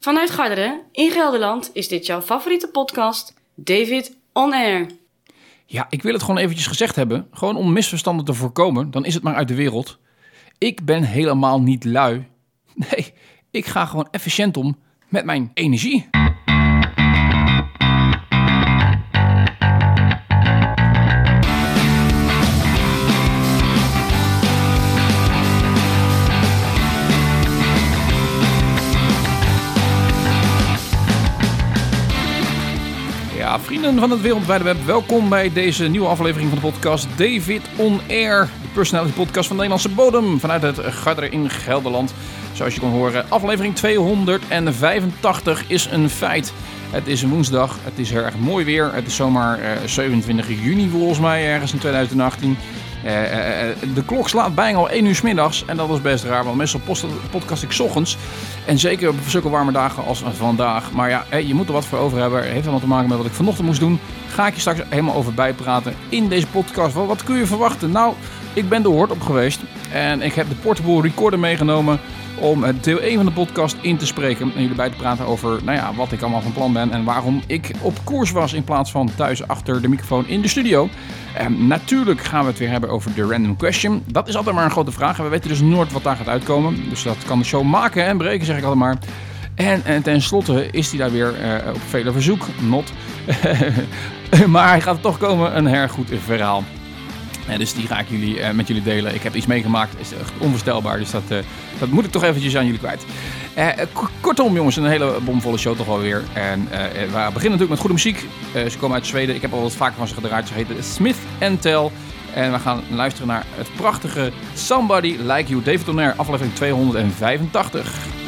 Vanuit Garderen in Gelderland is dit jouw favoriete podcast, David On Air. Ja, ik wil het gewoon eventjes gezegd hebben. Gewoon om misverstanden te voorkomen. Dan is het maar uit de wereld. Ik ben helemaal niet lui. Nee, ik ga gewoon efficiënt om met mijn energie. Vrienden van het wereldwijde web, welkom bij deze nieuwe aflevering van de podcast David On Air. De personality podcast van de Nederlandse bodem vanuit het Garderen in Gelderland. Zoals je kon horen, aflevering 285 is een feit. Het is een woensdag, het is heel erg mooi weer. Het is zomaar eh, 27 juni volgens mij, ergens in 2018. Eh, eh, eh, de klok slaat bijna al 1 uur s middags. En dat is best raar, want meestal podcast ik ochtends. En zeker op zulke warme dagen als vandaag. Maar ja, eh, je moet er wat voor over hebben. Heeft allemaal te maken met wat ik vanochtend moest doen. Ga ik je straks helemaal over bijpraten in deze podcast. Wat kun je verwachten? Nou, ik ben de hoort op geweest. En ik heb de portable recorder meegenomen om het deel 1 van de podcast in te spreken. En jullie bij te praten over nou ja, wat ik allemaal van plan ben. En waarom ik op koers was in plaats van thuis achter de microfoon in de studio. En natuurlijk gaan we het weer hebben over de random question. Dat is altijd maar een grote vraag. En we weten dus nooit wat daar gaat uitkomen. Dus dat kan de show maken en breken, zeg ik altijd maar. En, en tenslotte is hij daar weer eh, op vele verzoek. Not. maar hij gaat toch komen. Een erg goed verhaal. Dus die ga ik jullie, eh, met jullie delen. Ik heb iets meegemaakt. Is echt onvoorstelbaar. Dus dat, eh, dat moet ik toch eventjes aan jullie kwijt. Eh, kortom jongens, een hele bomvolle show toch wel weer. En we beginnen natuurlijk met goede muziek. Ze komen uit Zweden. Ik heb al wat vaker van ze gedraaid. Ze heten Smith Tel. En we gaan luisteren naar het prachtige Somebody Like You. David Onair, aflevering 285.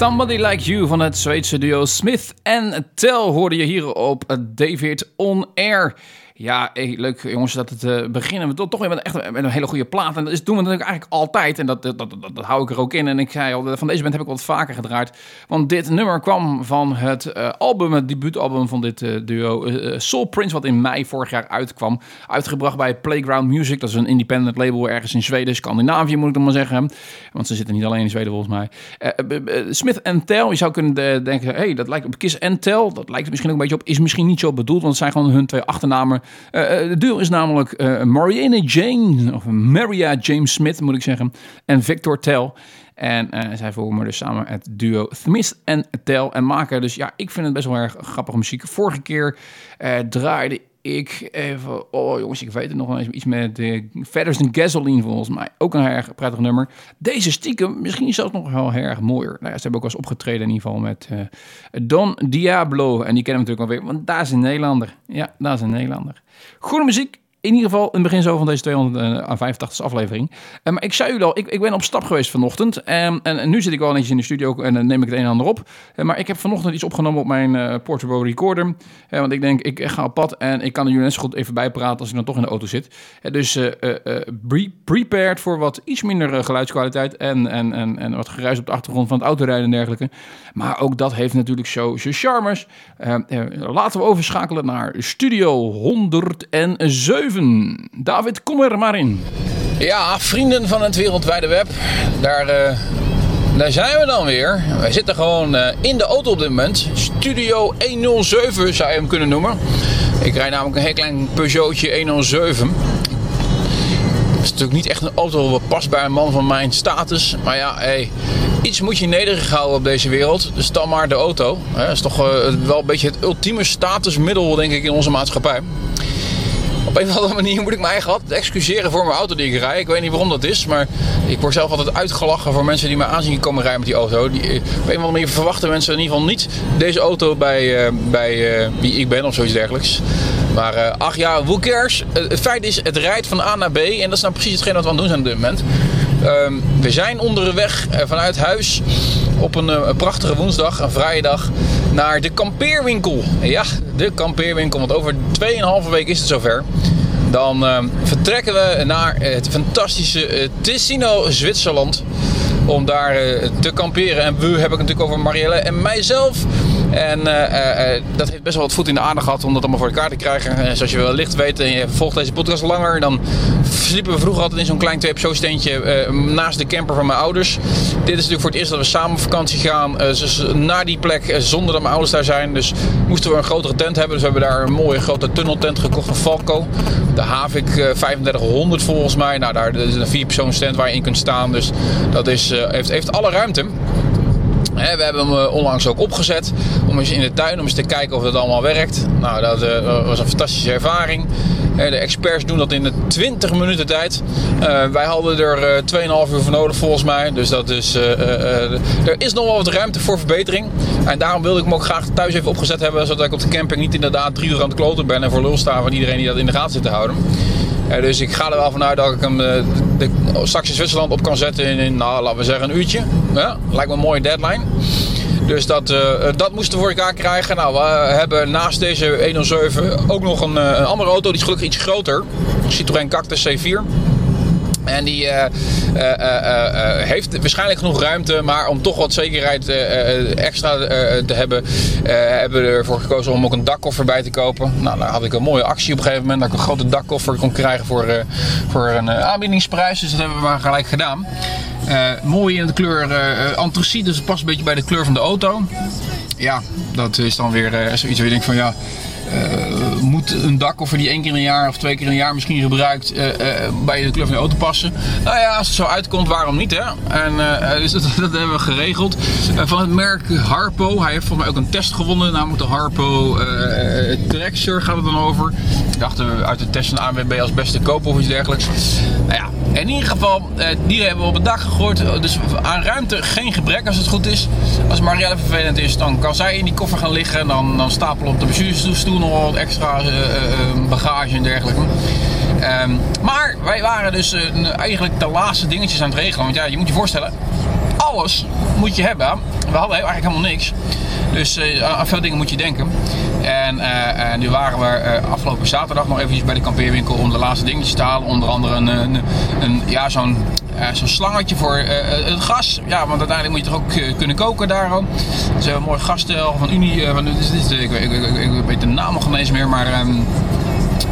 Somebody Like You van het Zweedse duo Smith en Tell hoorde je hier op David On Air. Ja, leuk jongens dat het uh, beginnen we toch, weer met, echt, met een hele goede plaat. En dat is, doen we natuurlijk eigenlijk altijd. En dat, dat, dat, hou ik er ook in. En ik zei al, van deze band heb ik wat vaker gedraaid. Want dit nummer kwam van het uh, album, het debuutalbum van dit uh, duo. Soul Prince, wat in mei vorig jaar uitkwam. Uitgebracht bij Playground Music. Dat is een independent label ergens in Zweden, Scandinavië moet ik dan maar zeggen. Want ze zitten niet alleen in Zweden volgens mij. Smith Tell, je zou kunnen denken, hey, dat lijkt op Kiss Tell. Dat lijkt misschien ook een beetje op. Is misschien niet zo bedoeld, want het zijn gewoon hun twee achternamen. Uh, de duo is namelijk uh, Marianne Jane, of Maria James Smith moet ik zeggen, en Victor Tell. En uh, zij vormen dus samen het duo Smith en Tell en maken dus, ja, ik vind het best wel erg grappige muziek. Vorige keer draaide ik even, oh jongens, ik weet het nog wel eens, iets met uh, Feathers and Gasoline volgens mij. Ook een erg prettig nummer. Deze stiekem misschien zelfs nog wel heel erg mooier. Nou ja, ze hebben ook wel eens opgetreden in ieder geval met uh, Don Diablo. En die kennen we natuurlijk wel weer, want daar is een Nederlander. Ja, daar is een Nederlander. Goede muziek, in ieder geval het begin zo van deze 285 aflevering. Uh, maar ik zei u al, ik, ik ben op stap geweest vanochtend. Um, en, nu zit ik wel netjes in de studio en dan neem ik het een en ander op. Uh, maar ik heb vanochtend iets opgenomen op mijn uh, portable recorder. want ik denk, ik ga op pad en ik kan er jullie net goed even bijpraten als ik dan toch in de auto zit. dus be prepared voor wat iets minder geluidskwaliteit en, en, en, en wat geruis op de achtergrond van het autorijden en dergelijke. Maar ook dat heeft natuurlijk zo zijn charmes. laten we overschakelen naar studio 107. David, kom er maar in. Ja, vrienden van het wereldwijde web. Daar, uh, daar zijn we dan weer. Wij zitten gewoon uh, in de auto op dit moment. Studio 107 zou je hem kunnen noemen. Ik rijd namelijk een heel klein Peugeotje 107. Het is natuurlijk niet echt een auto wat past bij een man van mijn status. Maar ja, hey, iets moet je nederig houden op deze wereld. Dus dan maar de auto. Dat is toch uh, wel een beetje het ultieme statusmiddel, denk ik, in onze maatschappij. Op een of andere manier moet ik mij eigen altijd excuseren voor mijn auto die ik rijd. Ik weet niet waarom dat is, maar ik word zelf altijd uitgelachen voor mensen die mij aanzien komen rijden met die auto. Die, op een of andere manier verwachten mensen in ieder geval niet deze auto bij, uh, bij uh, wie ik ben of zoiets dergelijks. Maar uh, ach ja, who cares? het feit is, het rijdt van A naar B en dat is nou precies hetgeen wat we aan het doen zijn op dit moment. Um, we zijn onderweg vanuit huis op een, een, prachtige woensdag, een vrije dag, naar de kampeerwinkel. Ja, de kampeerwinkel, want over 2,5 week is het zover. Dan uh, vertrekken we naar het fantastische uh, Ticino, Zwitserland. Om daar uh, te kamperen. En we heb ik natuurlijk over Marielle en mijzelf. En uh, dat heeft best wel wat voet in de aarde gehad om dat allemaal voor elkaar te krijgen. En zoals je wellicht weet en je volgt deze podcast langer, dan sliepen we vroeger altijd in zo'n klein twee steentje naast de camper van mijn ouders. Dit is natuurlijk voor het eerst dat we samen op vakantie gaan. dus naar die plek zonder dat mijn ouders daar zijn. Dus moesten we een grotere tent hebben. Dus we hebben daar een mooie grote tunneltent gekocht van Falco. De Havik 3500 volgens mij. Nou, daar is een vierpersoons tent waar je in kunt staan. Dus dat is, heeft, heeft alle ruimte. We hebben hem onlangs ook opgezet om eens in de tuin om eens te kijken of het allemaal werkt. Nou, dat uh, was een fantastische ervaring. De experts doen dat in de 20 minuten tijd. Uh, wij hadden er uh, 2,5 uur voor nodig volgens mij. Dus dat is, er is nog wel wat ruimte voor verbetering. En daarom wilde ik hem ook graag thuis even opgezet hebben. Zodat ik op de camping niet inderdaad drie uur aan het kloten ben. En voor lul sta van iedereen die dat in de gaten zit te houden. Dus ik ga er wel vanuit dat ik hem de, straks in Zwitserland op kan zetten in, nou, we zeggen, een uurtje. Ja, lijkt me een mooie deadline. Dus dat, uh, dat moesten we voor elkaar krijgen. Nou, we hebben naast deze 107 ook nog een, een andere auto. Die is gelukkig iets groter. Citroën Cactus C4. En die uh, uh, uh, heeft waarschijnlijk genoeg ruimte, maar om toch wat zekerheid extra te hebben, hebben we ervoor gekozen om ook een dakkoffer bij te kopen. Nou, daar had ik een mooie actie op een gegeven moment dat ik een grote dakkoffer kon krijgen voor, voor een aanbiedingsprijs. Dus dat hebben we maar gelijk gedaan. mooi in de kleur antraciet, dus het past een beetje bij de kleur van de auto. Ja, dat is dan weer zoiets waar je denkt van ja. Uh, moet een dakkoffer die één keer een jaar of twee keer een jaar misschien gebruikt uh, uh, bij de kleur van je auto passen? Nou ja, als het zo uitkomt, waarom niet hè? En, dus dat, dat, hebben we geregeld. van het merk Harpo. Hij heeft volgens mij ook een test gewonnen, namelijk de Harpo Traxxure gaat het dan over. Ik dacht uit de test van de als beste kopen of iets dergelijks. Nou ja, in ieder geval, die hebben we op het dak gegooid. Dus aan ruimte geen gebrek als het goed is. Als Marielle vervelend is, dan kan zij in die koffer gaan liggen. Dan, dan stapelen op de bestuurstoel nog wat extra uh, uh, bagage en dergelijke. Um, maar wij waren dus eigenlijk de laatste dingetjes aan het regelen. Want ja, je moet je voorstellen, alles moet je hebben. We hadden eigenlijk helemaal niks. Dus eh, aan veel dingen moet je denken. En, eh, en nu waren we eh, afgelopen zaterdag nog eventjes bij de kampeerwinkel om de laatste dingetjes te halen. Onder andere een, een, ja, zo'n eh, zo'n slangetje voor het gas. Ja, want uiteindelijk moet je toch ook kunnen koken daarom. Dus een mooi gasstel van Unie. eh, van, is- ik, ik, ik, ik weet de naam nog ineens meer, maar... ehm,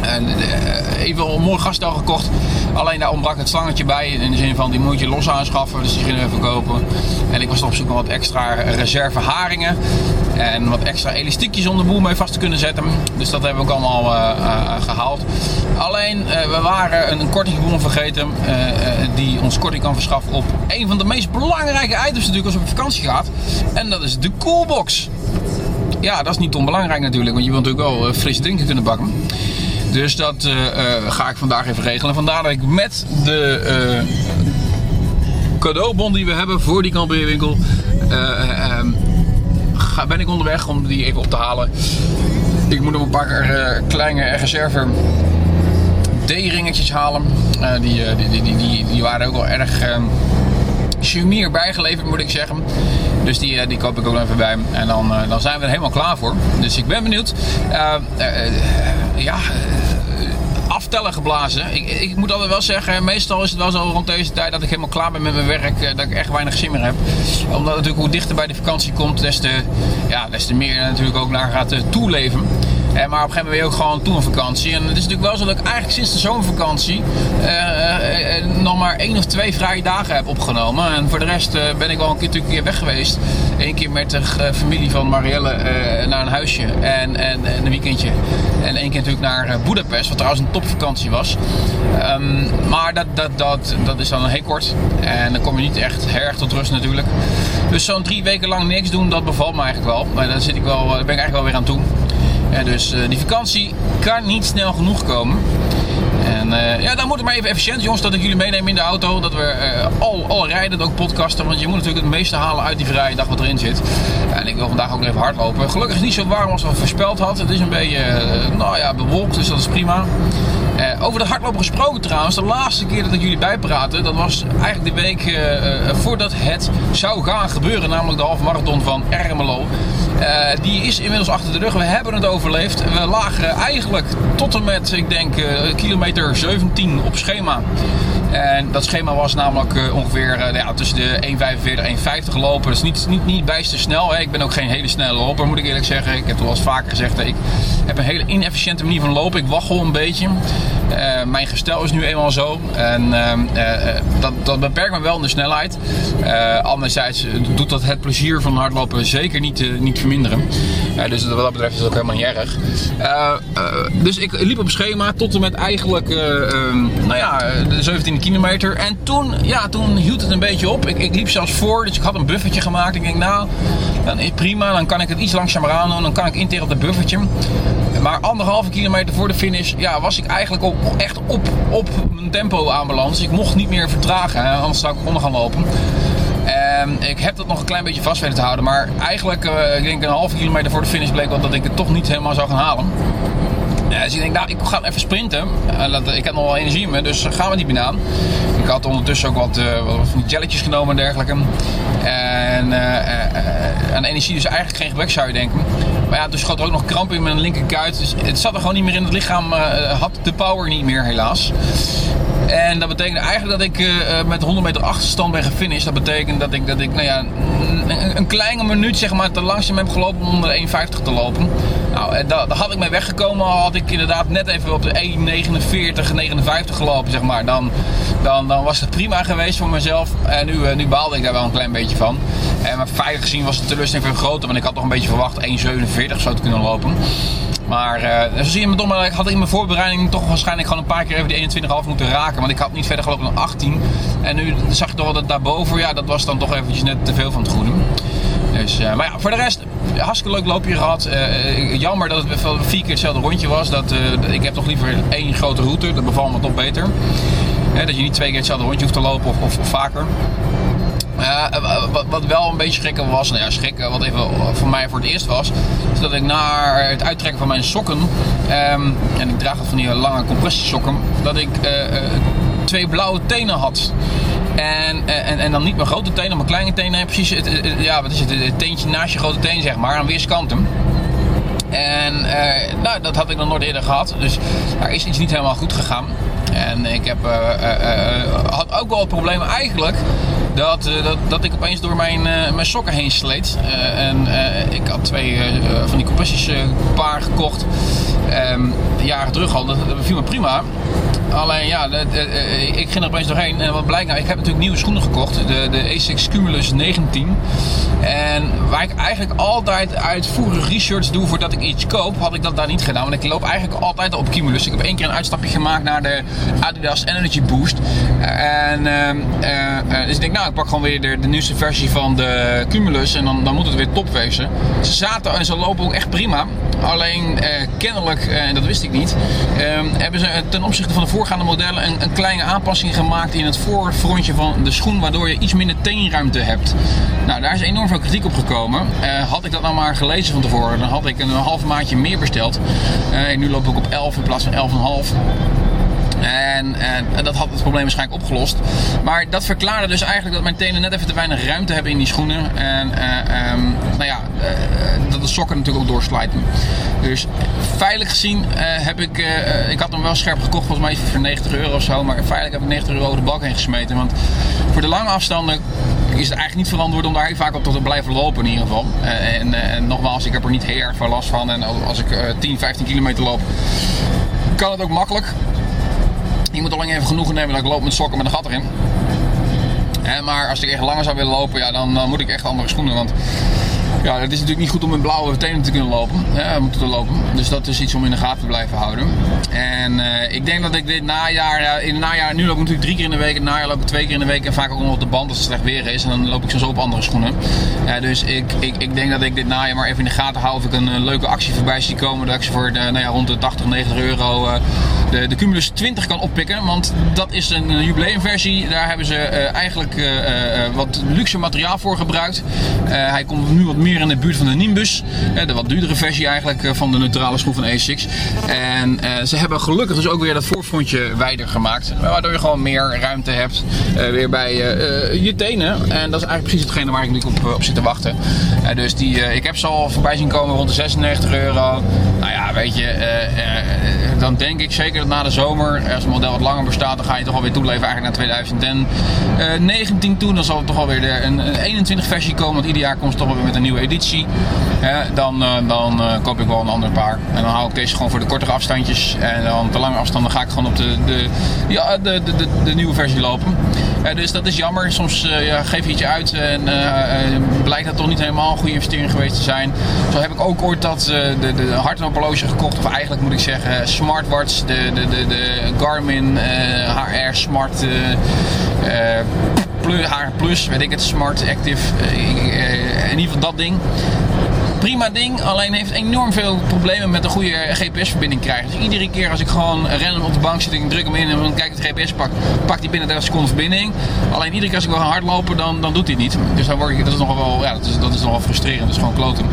en, eh, even een mooi gastel gekocht. Alleen daar ontbrak het slangetje bij. In de zin van die moet je los aanschaffen. Dus die gingen we even kopen. En ik was op zoek naar wat extra reserve haringen. En wat extra elastiekjes om de boel mee vast te kunnen zetten. Dus dat hebben we ook allemaal eh, eh, gehaald. Alleen we waren een, een kortingbon vergeten. die ons korting kan verschaffen op een van de meest belangrijke items natuurlijk als je op vakantie gaat. En dat is de coolbox. Ja, dat is niet onbelangrijk natuurlijk, want je wilt natuurlijk wel frisse drinken kunnen bakken. Dus dat eh, eh, ga ik vandaag even regelen. Vandaar dat ik met de eh, cadeaubon die we hebben voor die kampeerwinkel, eh, eh, ehm, ben ik onderweg om die even op te halen. Ik moet nog een paar kleine reserve D-ringetjes halen. Die, die, die, die waren ook wel erg ehm sumier bijgeleverd, moet ik zeggen. Dus die, eh, die koop ik ook even bij. En dan, eh, dan zijn we er helemaal klaar voor. Dus ik ben benieuwd. Eh, ja, aftellen geblazen. Ik, ik moet altijd wel zeggen, meestal is het wel zo rond deze tijd dat ik helemaal klaar ben met mijn werk. Dat ik echt weinig zin meer heb. Omdat natuurlijk hoe dichter bij de vakantie komt, des te, ja, des te meer er natuurlijk ook naar gaat toeleven. Eh, maar op een gegeven moment ben je ook gewoon toe aan vakantie. En het is natuurlijk wel zo dat ik eigenlijk sinds de zomervakantie eh, eh, nog maar één of twee vrije dagen heb opgenomen. En voor de rest ben ik wel een keer, een weg geweest. Eén keer met de familie van Marielle naar een huisje en, en, en een weekendje. En één keer natuurlijk naar Budapest, wat trouwens een topvakantie was. Ehm, maar dat, dat, dat, dat is dan heel kort. En dan kom je niet echt erg tot rust natuurlijk. Dus zo'n drie weken lang niks doen, dat bevalt me eigenlijk wel. Maar daar, zit ik wel, daar ben ik eigenlijk wel weer aan toe. Dus eh, die vakantie kan niet snel genoeg komen. En eh, ja, dan moet het maar even efficiënt, jongens, dat ik jullie meeneem in de auto. Dat we eh, al, al rijden ook podcasten. Want je moet natuurlijk het meeste halen uit die vrije dag wat erin zit. En ik wil vandaag ook even hardlopen. Gelukkig is het niet zo warm als we voorspeld hadden. Het is een beetje, nou ja, bewolkt, dus dat is prima. Over de hardlopen gesproken trouwens, de laatste keer dat ik jullie bijpraatte, dat was eigenlijk de week voordat het zou gaan gebeuren, namelijk de halve marathon van Ermelo. Eh, die is inmiddels achter de rug, we hebben het overleefd. We lagen eigenlijk tot en met, ik denk, eh, kilometer 17 op schema. En dat schema was namelijk eh, ongeveer eh, ja, tussen de 1,45 en 1,50 gelopen. Dat is niet, niet, niet bijster snel. Hè. Ik ben ook geen hele snelle loper, moet ik eerlijk zeggen. Ik heb het wel eens vaker gezegd. hè. Ik heb een hele inefficiënte manier van lopen. Ik waggel een beetje. Eh, mijn gestel is nu eenmaal zo. En ehm, eh, eh, dat, dat beperkt me wel in de snelheid. Anderzijds doet dat het plezier van hardlopen zeker niet, niet verminderen. Dus wat dat betreft is het ook helemaal niet erg. Dus ik liep op schema tot en met eigenlijk eh, ehm, nou ja, de 17 kilometer. En toen, ja, toen hield het een beetje op. Ik, ik liep zelfs voor, dus ik had een buffertje gemaakt. Ik denk, nou, dan is prima. Dan kan ik het iets langzamer aandoen. Dan kan ik interen op dat buffertje. Maar anderhalve kilometer voor de finish ja, was ik eigenlijk op, echt op, op mijn tempo aanbeland. Dus ik mocht niet meer vertragen, anders zou ik onder gaan lopen. En ik heb dat nog een klein beetje vast weten te houden. Maar eigenlijk, eh, ik denk een halve kilometer voor de finish bleek wel dat ik het toch niet helemaal zou gaan halen. Ja, dus ik denk, nou, ik ga even sprinten. Eh, ik heb nog wel energie in me, dus gaan we niet meer aan. Ik had ondertussen ook wat, eh, wat van die jelletjes genomen en dergelijke. En eh, aan energie dus eigenlijk geen gebrek zou je denken. Maar ja, dus schoot er ook nog kramp in mijn linkerkuit. Dus het zat er gewoon niet meer in. Het lichaam had de power niet meer, helaas. En dat betekende eigenlijk dat ik eh, met 100 meter achterstand ben gefinished. Dat betekent dat ik, dat ik nou ja, een, een kleine minuut zeg maar, te langzaam heb gelopen om onder de 1,50 te lopen. Nou, en daar, had ik mee weggekomen. Had ik inderdaad net even op de 1,49, 59 gelopen, zeg maar. Dan, dan, dan was het prima geweest voor mezelf. En nu, eh, nu baalde ik daar wel een klein beetje van. En maar feitelijk gezien was de teleurstelling veel groter. Want ik had toch een beetje verwacht 1,47 zou te kunnen lopen. Maar eh, zo zie je me dom, ik had in mijn voorbereiding toch waarschijnlijk gewoon een paar keer even die 21,5 moeten raken. Want ik had niet verder gelopen dan 18. En nu zag ik toch wel dat daarboven, ja, dat was dan toch eventjes net te veel van het goede. Dus, eh, maar ja, voor de rest, hartstikke leuk loopje gehad. Eh, eh, jammer dat het vier keer hetzelfde rondje was. Dat, ik heb toch liever één grote route, dat bevalt me toch beter. Dat je niet twee keer hetzelfde rondje hoeft te lopen of, of, vaker. Wat, wat wel een beetje schrikken was, nou ja, schrikken, wat even voor mij voor het eerst was, is dat ik na het uittrekken van mijn sokken, um, en ik draag van die lange compressiesokken, dat ik twee blauwe tenen had. En, eh, en, en dan niet mijn grote teen, dan mijn kleine teen. Precies, het, ja, wat is het, het teentje naast je grote teen, zeg maar, aan weerskanten. En eh, nou, dat had ik nog nooit eerder gehad. Dus daar is iets niet helemaal goed gegaan. En ik heb, eh, had ook wel het probleem eigenlijk dat, dat, dat ik opeens door mijn, mijn sokken heen sleet. En ik had twee van die compressies paar gekocht. Ehm, jaren terug al. Dat viel me prima. Alleen ja, eh, ik ging er opeens doorheen. En wat blijkt nou? Ik heb natuurlijk nieuwe schoenen gekocht. De, de Asics Cumulus 19. En waar ik eigenlijk altijd uitvoerig research doe voordat ik iets koop, had ik dat daar niet gedaan. Want ik loop eigenlijk altijd op Cumulus. Ik heb één keer een uitstapje gemaakt naar de Adidas Energy Boost. En eh, eh, dus ik denk, nou, ik pak gewoon weer de, nieuwste versie van de Cumulus. En dan, dan moet het weer top wezen. Ze zaten en ze lopen ook echt prima. Alleen kennelijk, en dat wist ik niet, ehm, hebben ze ten opzichte van de voorgaande modellen een, een kleine aanpassing gemaakt in het voorfrontje van de schoen, waardoor je iets minder teenruimte hebt. Nou, daar is enorm veel kritiek op gekomen. Eh, had ik dat nou maar gelezen van tevoren, dan had ik een half maatje meer besteld. Eh, nu loop ik op 11 in plaats van 11,5. En, en dat had het probleem waarschijnlijk opgelost. Maar dat verklaarde dus eigenlijk dat mijn tenen net even te weinig ruimte hebben in die schoenen. En eh, ehm, nou ja, eh, dat de sokken natuurlijk ook doorslijten. Dus veilig gezien eh, heb ik, ik had hem wel scherp gekocht, volgens mij voor 90 euro of zo. Maar veilig heb ik 90 euro de balk heen gesmeten. Want voor de lange afstanden is het eigenlijk niet verantwoord om daar heel vaak op te blijven lopen in ieder geval. En, en nogmaals, ik heb er niet heel erg veel last van. En als ik eh, 10, 15 kilometer loop, kan het ook makkelijk. Je moet alleen even genoegen nemen dat ik loop met sokken met een gat erin. Maar als ik echt langer zou willen lopen, ja, dan, moet ik echt andere schoenen. Want ja, het is natuurlijk niet goed om met blauwe tenen te kunnen lopen. Ja, moeten te lopen. Dus dat is iets om in de gaten te blijven houden. En eh, ik denk dat ik dit najaar, ja, in het najaar, nu loop ik natuurlijk drie keer in de week. In het najaar loop ik twee keer in de week en vaak ook nog op de band als het slecht weer is. En dan loop ik soms op andere schoenen. Dus ik, ik, ik denk dat ik dit najaar maar even in de gaten hou of ik een, eh, leuke actie voorbij zie komen. Dat ik ze voor de, nou ja, rond de 80, 90 euro eh, de, de Cumulus 20 kan oppikken. Want dat is een eh, jubileumversie. Daar hebben ze eh, eigenlijk eh, wat luxe materiaal voor gebruikt. Hij komt nu wat meer in de buurt van de Nimbus. de wat duurdere versie eigenlijk van de neutrale schoen van Asics. En ze hebben gelukkig dus ook weer dat voorfrontje wijder gemaakt. Waardoor je gewoon meer ruimte hebt weer bij je tenen. En dat is eigenlijk precies hetgene waar ik nu op, op zit te wachten. Dus die, ik heb ze al voorbij zien komen rond de 96 euro. Nou ja, weet je, dan denk ik zeker na de zomer, als het model wat langer bestaat, dan ga je toch alweer toeleven eigenlijk naar 2019 toe. Dan zal er toch alweer een, een 21 versie komen, want ieder jaar komt het toch weer met een nieuwe editie. Eh, dan eh, dan eh, koop ik wel een ander paar. En dan hou ik deze gewoon voor de kortere afstandjes. En dan de lange afstanden ga ik gewoon op de, de, ja, de, de, de nieuwe versie lopen. Eh, dus dat is jammer. Soms eh, ja, geef je iets uit en eh, blijkt dat toch niet helemaal een goede investering geweest te zijn. Zo heb ik ook ooit dat, de, de harthorloge gekocht. Of eigenlijk moet ik zeggen smartwatch. De, de, de, de Garmin HR Smart Plus, HR Plus, weet ik het, Smart Active. in ieder geval dat ding prima ding, alleen heeft enorm veel problemen met een goede GPS-verbinding krijgen. Dus iedere keer als ik gewoon random op de bank zit en ik druk hem in en dan kijk ik het GPS pak, pakt hij binnen 30 seconden verbinding. Alleen iedere keer als ik wil gaan hardlopen, dan, dan doet hij niet. Dus dan word ik, dat is nogal wel, ja, dat is, dat is nogal frustrerend. Dat is gewoon kloten.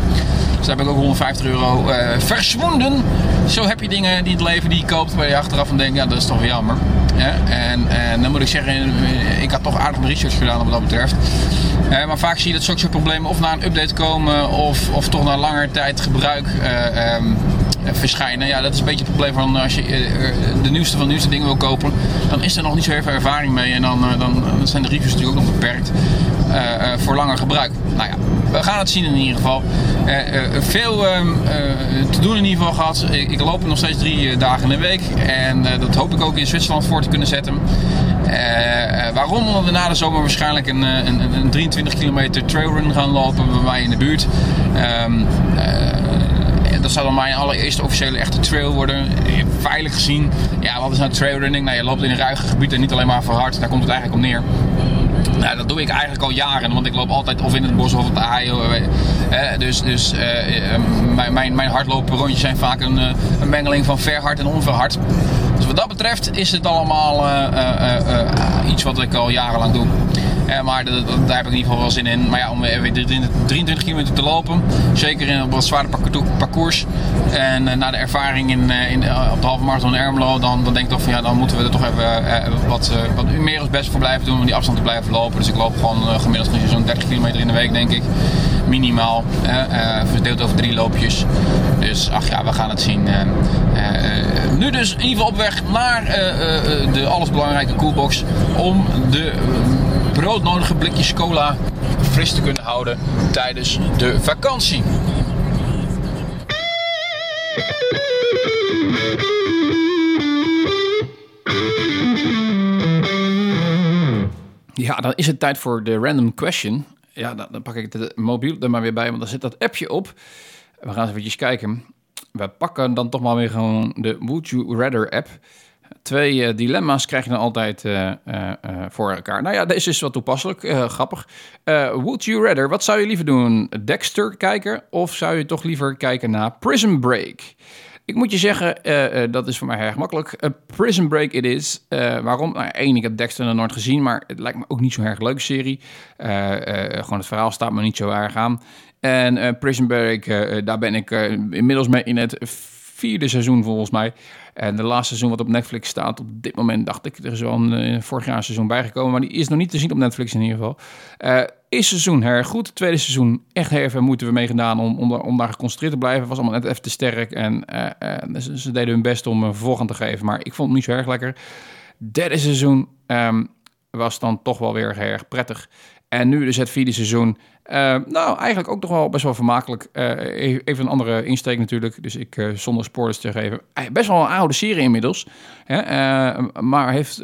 Dus daar heb ik ook 150 euro eh verswonden. Zo heb je dingen die het leven die je koopt, waar je achteraf van denkt, ja, dat is toch wel jammer. Ja, en, en dan moet ik zeggen, eh, ik had toch aardig mijn research gedaan wat dat betreft. Eh, maar vaak zie je dat zulke soort problemen of na een update komen of, of toch na langer tijd gebruik eh, ehm, eh, verschijnen. Ja, dat is een beetje het probleem van als je eh, eh, de nieuwste van de nieuwste dingen wil kopen, dan is er nog niet zo heel veel ervaring mee en dan, eh, dan, dan zijn de reviews natuurlijk ook nog beperkt eh, eh, voor langer gebruik. Nou ja, we gaan het zien in ieder geval. Eh, eh, veel ehm, eh, te doen in ieder geval gehad. Ik, ik loop nog steeds drie eh, dagen in de week en eh, dat hoop ik ook in Zwitserland voor te kunnen zetten. Eh, eh, waarom? Omdat we na de zomer waarschijnlijk een, eh, een, een 23 kilometer trailrun gaan lopen bij mij in de buurt. Ehm, eh, dat zou dan mijn allereerste officiële echte trail worden. Veilig gezien. Ja, wat is nou trailrunning? Nou, je loopt in een ruige gebied en niet alleen maar voor hard. Daar komt het eigenlijk op neer. Nou, dat doe ik eigenlijk al jaren, want ik loop altijd of in het bos of op de hei. Eh, dus dus eh, mijn, mijn, mijn hardlooprondjes zijn vaak een, een mengeling van verhard en onverhard. Dus wat dat betreft is het allemaal eh, eh, eh, iets wat ik al jarenlang doe. Maar daar heb ik in ieder geval wel zin in. Maar ja, om weer 23 23 kilometer te lopen, zeker in op wat zware parcours-. En na de ervaring in, in, op de halve marathon in Ermelo, dan, dan denk ik toch van ja, dan moeten we er toch even wat, wat meer ons best voor blijven doen om die afstand te blijven lopen. Dus ik loop gewoon gemiddeld zo'n 30 kilometer in de week, denk ik. Minimaal. eh, verdeeld over drie loopjes. Dus ach ja, we gaan het zien. Eh, eh, nu dus in ieder geval op weg naar de allesbelangrijke coolbox. Om de broodnodige blikjes cola fris te kunnen houden tijdens de vakantie. Ja, dan is het tijd voor de random question. Ja, dan, pak ik de mobiel er maar weer bij, want dan zit dat appje op. We gaan eens eventjes kijken. We pakken dan toch maar weer gewoon de Would You Rather app. Twee eh, dilemma's krijg je dan altijd eh, eh, voor elkaar. Nou ja, deze is wel toepasselijk, grappig. Would you rather, wat zou je liever doen? Dexter kijken of zou je toch liever kijken naar Prison Break? Ik moet je zeggen, eh, eh, dat is voor mij erg makkelijk. Eh, Prison Break it is. Waarom? Nou, één, ik heb Dexter nog nooit gezien, maar het lijkt me ook niet zo'n erg leuke serie. Gewoon het verhaal staat me niet zo erg aan. En Prison Break, daar ben ik inmiddels mee in het vierde seizoen volgens mij. En de laatste seizoen wat op Netflix staat, op dit moment dacht ik, er is wel een vorig jaar seizoen bijgekomen, maar die is nog niet te zien op Netflix in ieder geval. Is seizoen erg goed. Tweede seizoen echt even moeite we mee gedaan om, om, daar- om daar geconcentreerd te blijven. Was allemaal net even te sterk en eh, eh, ze, ze deden hun best om een vervolg te geven, maar ik vond het niet zo erg lekker. Derde seizoen ehm, was dan toch wel weer erg prettig. En nu dus het vierde seizoen. Eh, nou, eigenlijk ook toch wel best wel vermakelijk. Eh, e- even een andere insteek natuurlijk. Dus ik, eh, zonder spoilers te geven. Best wel een oude serie inmiddels. Hè? eh, maar heeft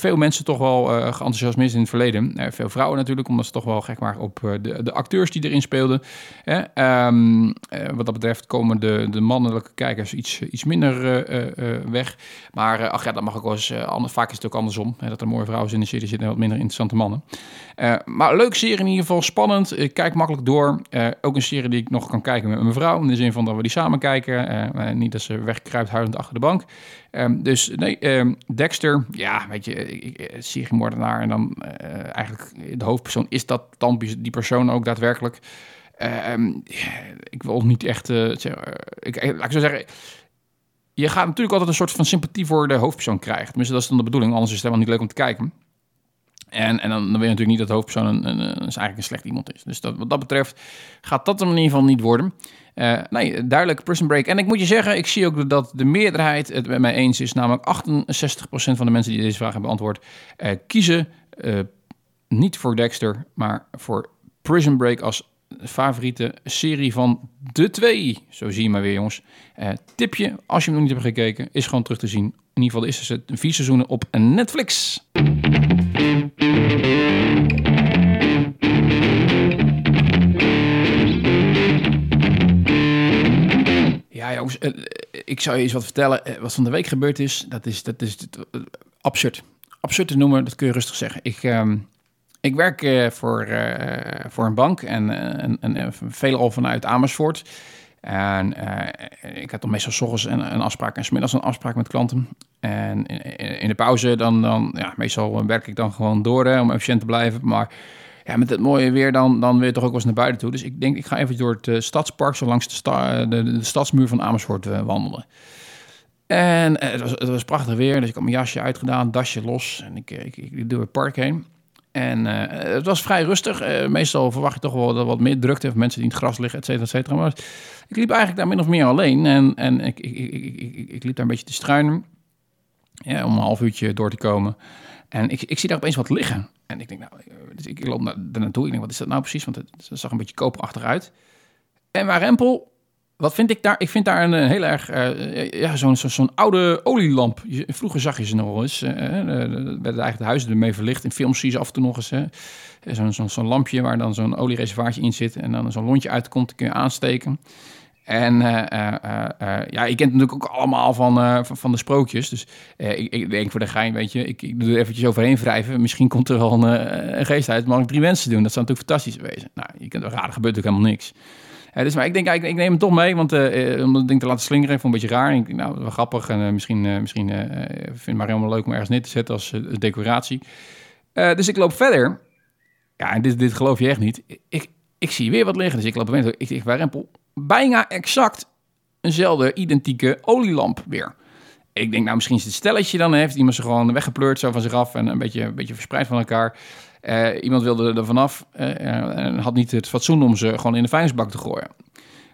veel mensen toch wel eh geenthousiasmeerd in het verleden. Veel vrouwen natuurlijk, omdat ze toch wel gek waren op de, de acteurs die erin speelden. Hè? Ehm, eh, wat dat betreft komen de, de mannelijke kijkers iets, iets minder weg. Maar ach ja, dat mag ook wel eens. eh, ander- vaak is het ook andersom. Hè, dat er mooie vrouwen in de serie zitten en wat minder interessante mannen. Maar leuk serie in ieder geval, spannend. Ik kijk makkelijk door. Eh, ook een serie die ik nog kan kijken met mijn vrouw. In de zin van dat we die samen kijken. Eh, eh, niet dat ze wegkruipt huilend achter de bank. Ehm, dus nee, ehm, Dexter, ja, weet je, seriemoordenaar. En dan eh, eigenlijk de hoofdpersoon. Is dat dan die persoon ook daadwerkelijk? Ehm, ik wil niet echt eh, eh, ik, eh, laat ik zo zeggen. Je gaat natuurlijk altijd een soort van sympathie voor de hoofdpersoon krijgen. Tenminste, dat is dan de bedoeling. Anders is het helemaal niet leuk om te kijken. En, en dan, dan wil je natuurlijk niet dat de hoofdpersoon een, een, eigenlijk een slecht iemand is. Dus dat, wat dat betreft gaat dat hem in ieder geval niet worden. Eh, nee, duidelijk Prison Break. En ik moet je zeggen, ik zie ook dat de meerderheid het met mij eens is. Namelijk 68% van de mensen die deze vraag hebben beantwoord... eh, kiezen eh, niet voor Dexter, maar voor Prison Break als favoriete serie van de twee. Zo zie je maar weer, jongens. Tipje, als je hem nog niet hebt gekeken, is gewoon terug te zien. In ieder geval is het vier seizoenen op Netflix. Ja, jongens, eh, ik zou je eens wat vertellen. Eh, Wat van de week gebeurd is, dat is, dat is eh, absurd. Absurd te noemen, dat kun je rustig zeggen. Ik, ehm, ik werk voor, voor een bank en, en, en, en veelal vanuit Amersfoort. En eh, ik had dan meestal 's ochtends een, afspraak en 's middags een afspraak met klanten. En in, de pauze dan, dan ja, meestal werk ik dan gewoon door hè, om efficiënt te blijven. Maar ja, met het mooie weer dan, dan wil je toch ook wel eens naar buiten toe. Dus ik denk, ik ga even door het eh, stadspark, zo langs de, de, stadsmuur van Amersfoort eh, wandelen. En eh, het, was, het was prachtig weer, dus ik had mijn jasje uitgedaan, dasje los. En ik, eh, ik, ik, door het park heen. En eh, het was vrij rustig. Eh, meestal verwacht je toch wel dat wat meer drukte of mensen die in het gras liggen, et cetera, et cetera. Maar ik liep eigenlijk daar min of meer alleen. En, en ik, ik, ik, ik, liep daar een beetje te struinen. Ja, om een half uurtje door te komen. En ik, ik zie daar opeens wat liggen. En ik denk, nou, eh, dus ik loop daar naartoe. Ik denk, wat is dat nou precies? Want het, het zag een beetje koperachtig uit. En waar rempel, wat vind ik daar? Ik vind daar een, eh, heel erg, eh, ja, zo'n zo, zo'n oude olielamp. Vroeger zag je ze nog eens. er werden eigenlijk de huizen ermee verlicht. In films zie je ze af en toe nog eens. Zo'n zo'n lampje waar dan zo'n oliereservaatje in zit. En dan zo'n lontje uitkomt, die kun je aansteken. En eh, eh, ja, je kent het natuurlijk ook allemaal van, van, de sprookjes. Dus ik, ik denk voor de gein, weet je, ik, ik doe er eventjes overheen wrijven. Misschien komt er wel een, een geest uit. Mag ik drie mensen doen? Dat zou natuurlijk fantastisch wezen. Nou, je kunt wel raar, er gebeurt ook helemaal niks. Eh, dus maar ik denk, ik, ik neem hem toch mee, want eh, eh, om dat ding te laten slingeren, vond ik een beetje raar. Ik denk, nou, wel grappig. En eh, misschien, misschien vindt Mario wel leuk om ergens neer te zetten als decoratie. Dus ik loop verder. Ja, en dit, dit geloof je echt niet. Ik, ik zie weer wat liggen. Dus ik loop op ik Rempel, bijna exact eenzelfde identieke olielamp weer. Ik denk, nou, misschien is het stelletje dan. Heeft iemand ze gewoon weggepleurd zo van zich af en een beetje, een beetje verspreid van elkaar. Eh, iemand wilde er vanaf eh, en had niet het fatsoen om ze gewoon in de vuilnisbak te gooien.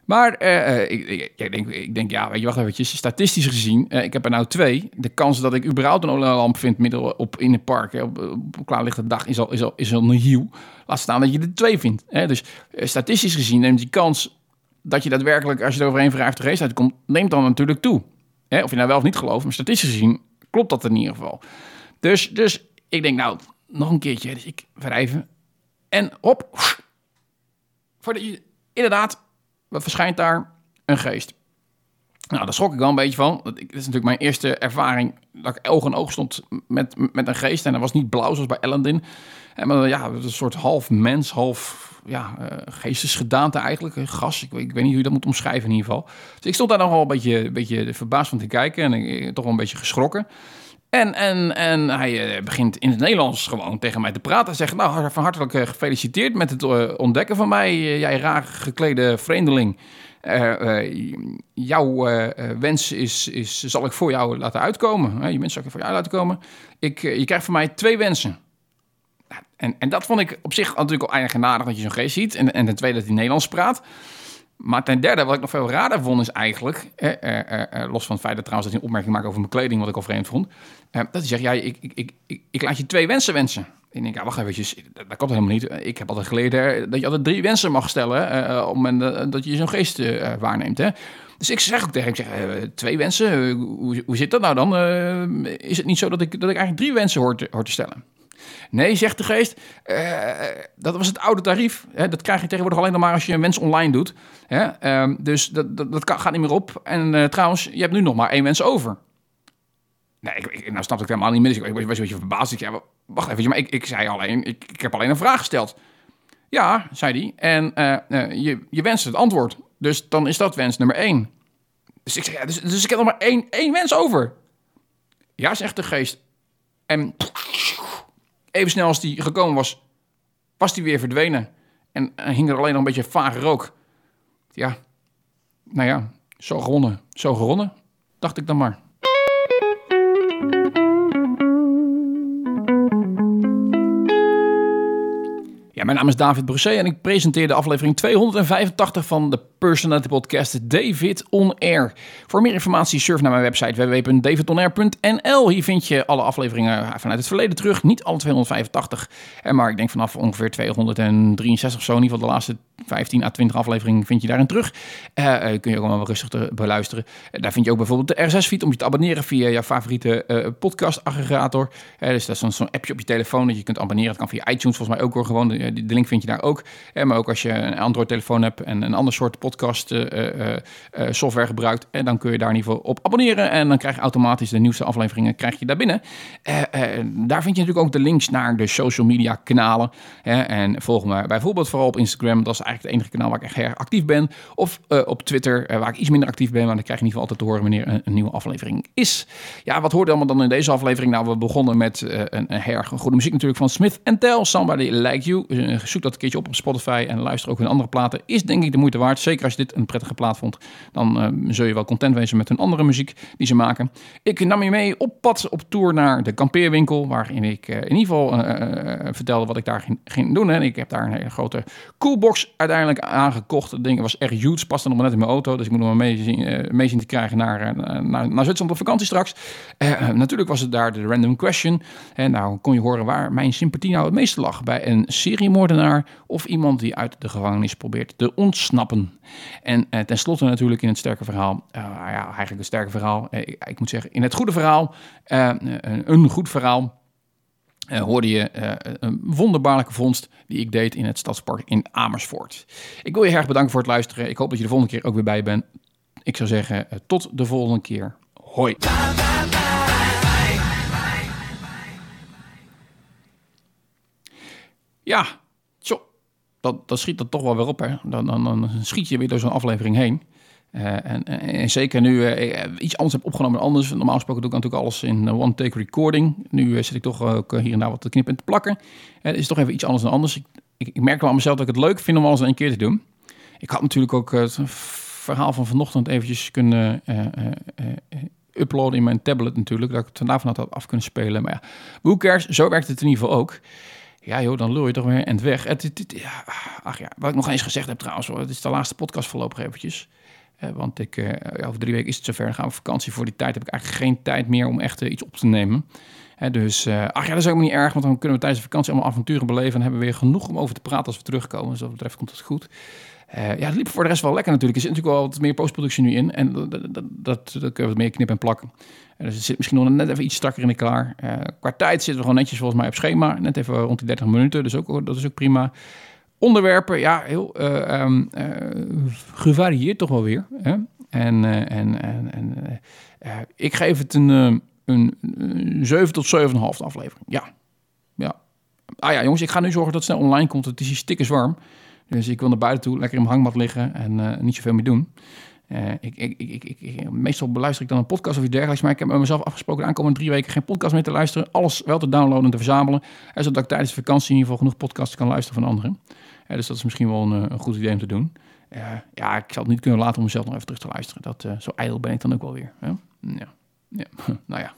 Maar eh, eh, ik, ik, denk, ik denk, ja, weet je, wacht even, statistisch gezien, eh, ik heb er nou twee. De kans dat ik überhaupt een olielamp vind midden op in het park, hè, op, op een klaarlichte dag, is al, is al, is al nihil. Laat staan dat je er twee vindt. Hè. Dus eh, statistisch gezien neemt die kans dat je daadwerkelijk, als je er overheen voor de race uitkomt, neemt dan natuurlijk toe. Hè, of je nou wel of niet gelooft, maar statistisch gezien klopt dat in ieder geval. Dus, dus ik denk, nou, nog een keertje. Dus ik wrijven. En hop. Voordat je, inderdaad, wat verschijnt daar? Een geest. Nou, daar schrok ik wel een beetje van. Dat, is natuurlijk mijn eerste ervaring dat ik oog in oog stond met, met een geest. En dat was niet blauw zoals bij Ellendin. En maar ja, een soort half mens, half ja, uh, geestesgedaante eigenlijk. Een gas, ik, ik, weet niet hoe je dat moet omschrijven in ieder geval. Dus ik stond daar nog wel een beetje, een beetje verbaasd van te kijken. En ik, toch wel een beetje geschrokken. En, en, en hij uh, begint in het Nederlands gewoon tegen mij te praten. Hij zegt, nou, van hartelijk uh, gefeliciteerd met het uh, ontdekken van mij. jij raar geklede vreemdeling. jouw wens is, is, zal ik voor jou laten uitkomen. je wens zal ik voor jou laten komen. Ik, je krijgt van mij twee wensen. En, en dat vond ik op zich natuurlijk al genadig dat je zo'n geest ziet. En, en ten tweede dat hij Nederlands praat. Maar ten derde, wat ik nog veel raarder vond, is eigenlijk... Eh, eh, eh, los van het feit dat trouwens dat hij een opmerking maakt over mijn kleding... wat ik al vreemd vond. dat hij zegt, ja, ik, ik, ik, ik, laat je twee wensen wensen. En ik denk, ja, wacht even, dat, komt helemaal niet. Ik heb altijd geleerd dat je altijd drie wensen mag stellen... op het moment dat je zo'n geest waarneemt, hè. Dus ik zeg ook tegen hem, ik zeg, twee wensen, hoe, hoe zit dat nou dan? is het niet zo dat ik, dat ik eigenlijk drie wensen hoor hoor te stellen? Nee, zegt de geest, uh, dat was het oude tarief. Hè? Dat krijg je tegenwoordig alleen nog maar als je een wens online doet. Hè? Uh, dus dat, dat, gaat niet meer op. En uh, trouwens, je hebt nu nog maar één wens over. Nee, ik, nou snap ik helemaal niet meer. Dus ik was een beetje verbaasd. Wacht even, maar ik, ik zei alleen, ik, ik heb alleen een vraag gesteld. Ja, zei hij. En uh, je, je wenst het antwoord. Dus dan is dat wens nummer één. Dus ik zei, ja, dus, dus ik heb nog maar één, één wens over. Ja, zegt de geest. En even snel als die gekomen was, was die weer verdwenen. En, en hing er alleen nog een beetje vage rook. Ja, nou ja, zo gewonnen, zo gewonnen, dacht ik dan maar. Mijn naam is David Brusset en ik presenteer de aflevering 285 van de Personality Podcast David On Air. Voor meer informatie surf naar mijn website www.davidonair.nl. Hier vind je alle afleveringen vanuit het verleden terug. Niet alle 285, maar ik denk vanaf ongeveer 263 zo. In ieder geval de laatste 15 à 20 afleveringen vind je daarin terug. Uh, kun je ook allemaal rustig te beluisteren. Uh, daar vind je ook bijvoorbeeld de RSS-feed om je te abonneren via je favoriete podcast-aggregator. dus dat is zo'n appje op je telefoon dat je kunt abonneren. Dat kan via iTunes volgens mij ook. Gewoon, de, link vind je daar ook. maar ook als je een Android-telefoon hebt en een ander soort podcast software gebruikt. En dan kun je daar in ieder geval op abonneren. En dan krijg je automatisch de nieuwste afleveringen krijg je daar binnen. daar vind je natuurlijk ook de links naar de social media kanalen. en volg me bijvoorbeeld vooral op Instagram. Dat is eigenlijk het enige kanaal waar ik echt erg actief ben. Of uh, op Twitter, uh, waar ik iets minder actief ben. Maar dan krijg je in ieder geval altijd te horen wanneer een, nieuwe aflevering is. Ja, wat hoorde allemaal dan in deze aflevering? Nou, we begonnen met uh, een, een goede muziek natuurlijk van Smith Tell. Somebody Like You. zoek dat een keertje op op Spotify en luister ook hun andere platen. Is denk ik de moeite waard. Zeker als je dit een prettige plaat vond. Dan zul je wel content wezen met hun andere muziek die ze maken. Ik nam je mee op pad op tour naar de kampeerwinkel. Waarin ik in ieder geval vertelde wat ik daar ging, ging doen. En ik heb daar een hele grote coolbox uiteindelijk aangekocht. Dat ding was echt huge. Paste nog maar net in mijn auto. Dus ik moet nog maar mee zien, uh, mee zien te krijgen naar, uh, naar, naar Zwitserland op vakantie straks. Uh, natuurlijk was het daar de random question. En nou kon je horen waar mijn sympathie nou het meeste lag. Bij een seriemoordenaar of iemand die uit de gevangenis probeert te ontsnappen. En tenslotte natuurlijk in het sterke verhaal. ja, eigenlijk een sterke verhaal. Ik, ik, moet zeggen, in het goede verhaal. een, een goed verhaal uh, hoorde je uh, een wonderbaarlijke vondst die ik deed in het stadspark in Amersfoort. Ik wil je erg bedanken voor het luisteren. Ik hoop dat je de volgende keer ook weer bij bent. Ik zou zeggen, uh, tot de volgende keer. Hoi. Ja, zo. Dat, dat schiet er toch wel weer op, hè. Dan, dan, dan schiet je weer door zo'n aflevering heen. Eh, en, en, en zeker nu eh, eh, iets anders heb opgenomen dan anders. Normaal gesproken doe ik natuurlijk alles in eh, one-take recording. Nu eh, zit ik toch ook eh, hier en daar wat te knippen en te plakken. Het is toch even iets anders dan anders. Ik, ik, merk wel aan mezelf dat ik het leuk vind om alles in één keer te doen. Ik had natuurlijk ook eh, het verhaal van vanochtend eventjes kunnen eh, eh, eh, eh, uploaden in mijn tablet natuurlijk. Dat ik het vanavond had af kunnen spelen. Maar ja, who cares? Zo werkt het in ieder geval ook. Ja joh, dan lul je toch weer en weg. Het, ja, ach ja, wat ik nog eens gezegd heb trouwens. Het is de laatste podcast voorlopig eventjes. Eh, want ik, eh, over drie weken is het zover. Dan gaan we op vakantie. Voor die tijd heb ik eigenlijk geen tijd meer om echt eh, iets op te nemen. Dus, ach ja, dat is ook niet erg. Want dan kunnen we tijdens de vakantie allemaal avonturen beleven. En hebben we weer genoeg om over te praten als we terugkomen. Dus dat betreft komt het goed. Ja, het liep voor de rest wel lekker natuurlijk. Er zit natuurlijk wel wat meer postproductie nu in. En dat, dat, dat, kunnen we wat meer knippen en plakken. En dus het zit misschien nog net even iets strakker in elkaar. Eh qua tijd zitten we gewoon netjes volgens mij op schema. Net even rond die 30 minuten. Dus ook, dat is ook prima. Onderwerpen, ja, heel eh, gevarieerd toch wel weer. Hè? En, eh, en, en, en ik geef het een, een, een 7 tot 7,5 aflevering. Ja. ja. Ah ja, jongens, ik ga nu zorgen dat het snel online komt. Het is hier stikkers warm. Dus ik wil naar buiten toe, lekker in mijn hangmat liggen en eh, niet zoveel meer doen. Ik, ik, ik- meestal beluister ik dan een podcast of iets dergelijks, maar ik heb met mezelf afgesproken de aankomende drie weken geen podcast meer te luisteren. Alles wel te downloaden en te verzamelen. En zodat ik tijdens de vakantie in ieder geval genoeg podcasts kan luisteren van anderen. Dus dat is misschien wel een, eh, een goed idee om te doen. Eh, ja, ik zal het niet kunnen laten om mezelf nog even terug te luisteren. Dat, eh, zo ijdel ben ik dan ook wel weer. Hè? Ja. ja. nou ja,